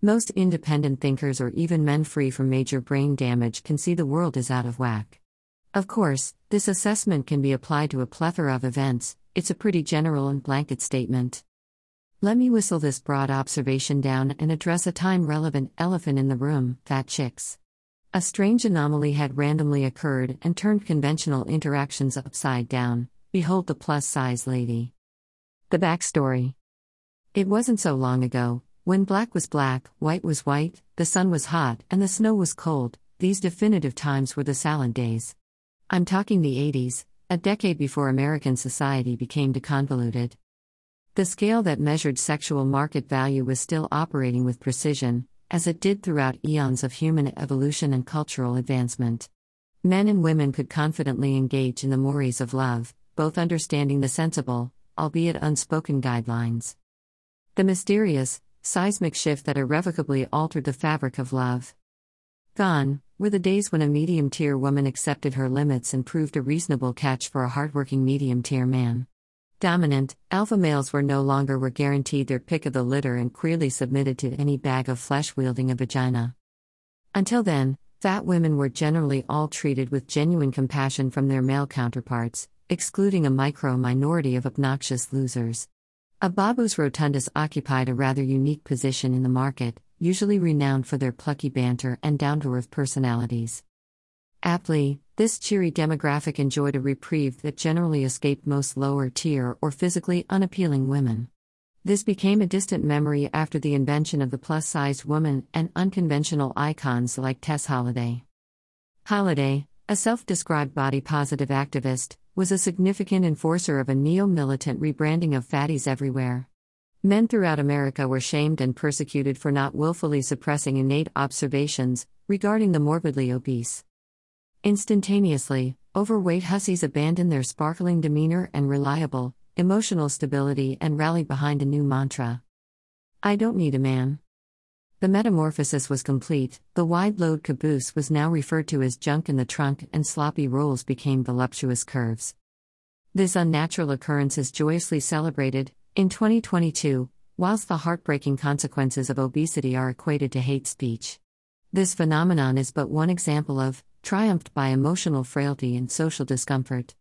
Most independent thinkers or even men free from major brain damage can see the world is out of whack. Of course, this assessment can be applied to a plethora of events, it's a pretty general and blanket statement. Let me whistle this broad observation down and address a time relevant elephant in the room fat chicks. A strange anomaly had randomly occurred and turned conventional interactions upside down. Behold the plus size lady. The backstory It wasn't so long ago, when black was black, white was white, the sun was hot, and the snow was cold, these definitive times were the salad days. I'm talking the 80s, a decade before American society became deconvoluted. The scale that measured sexual market value was still operating with precision, as it did throughout eons of human evolution and cultural advancement. Men and women could confidently engage in the mores of love, both understanding the sensible, albeit unspoken guidelines. The mysterious, seismic shift that irrevocably altered the fabric of love. Gone were the days when a medium tier woman accepted her limits and proved a reasonable catch for a hardworking medium tier man. Dominant, alpha males were no longer were guaranteed their pick of the litter and queerly submitted to any bag of flesh wielding a vagina. Until then, fat women were generally all treated with genuine compassion from their male counterparts, excluding a micro minority of obnoxious losers. A Babus rotundus occupied a rather unique position in the market, usually renowned for their plucky banter and down to earth personalities. Aptly, this cheery demographic enjoyed a reprieve that generally escaped most lower tier or physically unappealing women. This became a distant memory after the invention of the plus sized woman and unconventional icons like Tess Holliday. Holliday, a self described body positive activist, was a significant enforcer of a neo militant rebranding of fatties everywhere. Men throughout America were shamed and persecuted for not willfully suppressing innate observations regarding the morbidly obese. Instantaneously, overweight hussies abandoned their sparkling demeanor and reliable, emotional stability and rallied behind a new mantra I don't need a man. The metamorphosis was complete, the wide load caboose was now referred to as junk in the trunk, and sloppy rolls became voluptuous curves. This unnatural occurrence is joyously celebrated, in 2022, whilst the heartbreaking consequences of obesity are equated to hate speech. This phenomenon is but one example of, triumphed by emotional frailty and social discomfort.